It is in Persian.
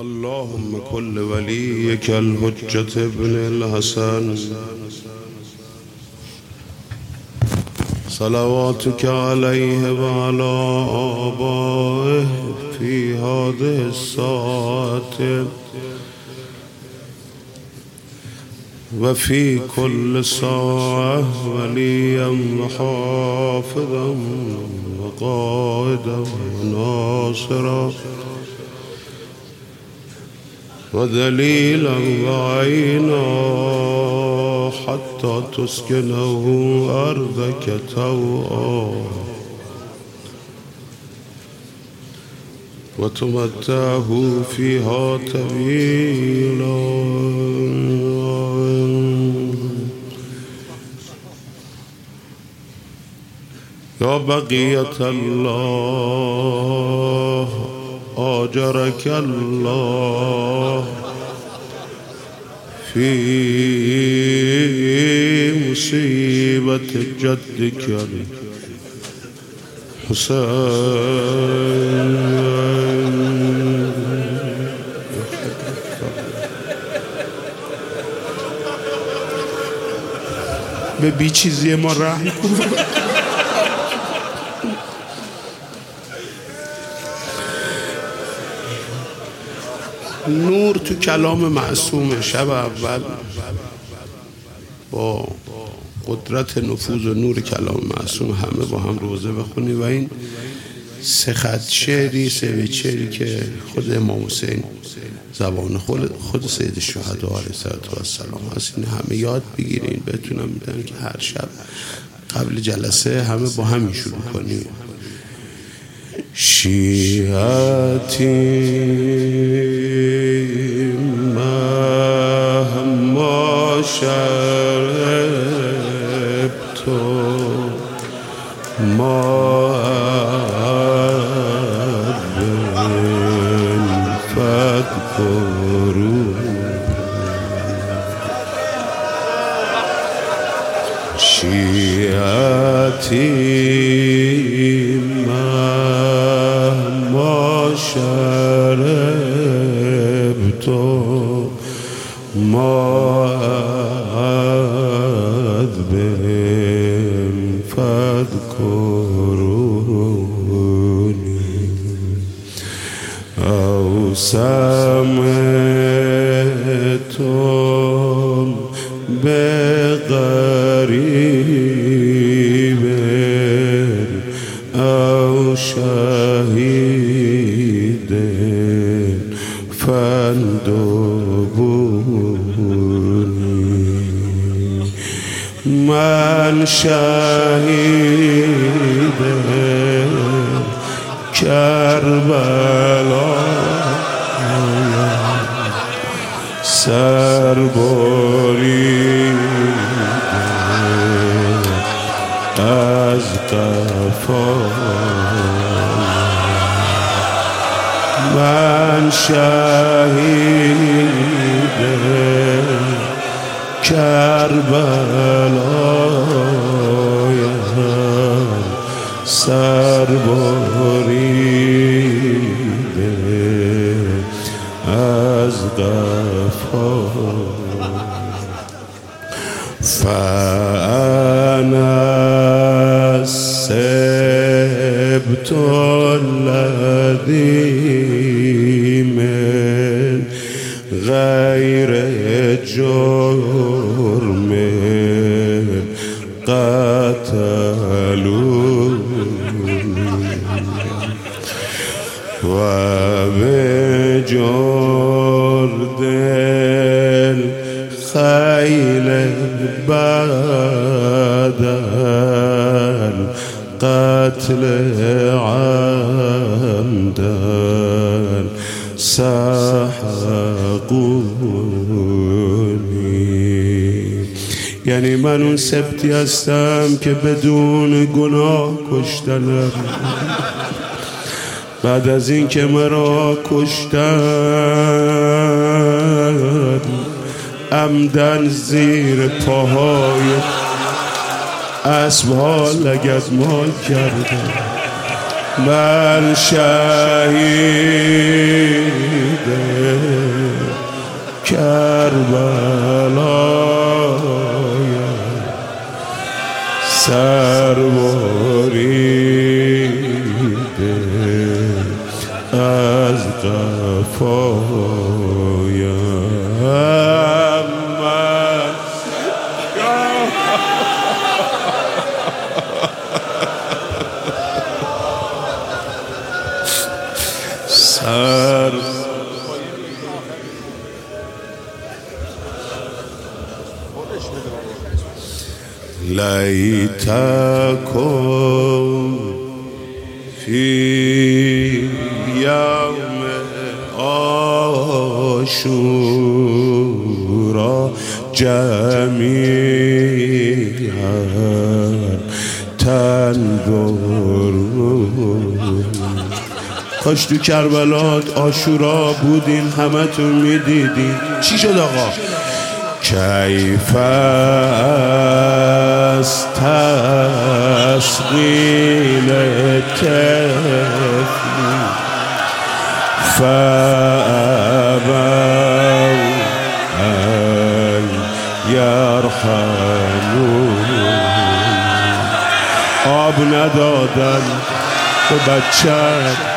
اللهم كل وليك الحجة ابن الحسن. صلواتك عليه وعلى آبائه في هذه الساعة. وفي كل ساعة وليا وحافظا وقائدا وناصرا. ودليلا وعينا حتى تسكنه أرضك توعا. وتمتعه فيها طويلا. يا بقية الله. آجرك الله في مصيبة جدك الحسين به بی چیزی ما رحم کن. نور تو کلام معصوم شب اول با قدرت نفوذ و نور کلام معصوم همه با هم روزه بخونی و این سه خط شعری سه که خود امام حسین زبان خود, خود سید الشهدا علیه السلام هست. این همه یاد بگیرین بتونم میدن که هر شب قبل جلسه همه با همین شروع کنیم. شیعتی مهما شربت ما أذب فاذكروني أو سمعتم بغريب أو شهيد فاندبوني من شهيد کربلا سرباری از قفا. من شهید کربلایم سربریده از قفا. فأنا السبت الذي من غير جرم قتلوني. وبجرد الخيل بدل قتل عمدا سحقوني. یعنی من اون سبتی هستم که بدون گناه کشتنم. بعد از این که مرا کشتن عمدن زیر پاهای اسبها لگت مال کردم من شهید کربلای سرباریده سر لیتکم فی یوم آشورا جمیعا تنظرون کاش تو کربلات آشورا بودین همه تو می‌دیدین. چی شد آقا؟ کیف است تسقیل تفلی فابوا ان یرحمون. آب ندادن به بچه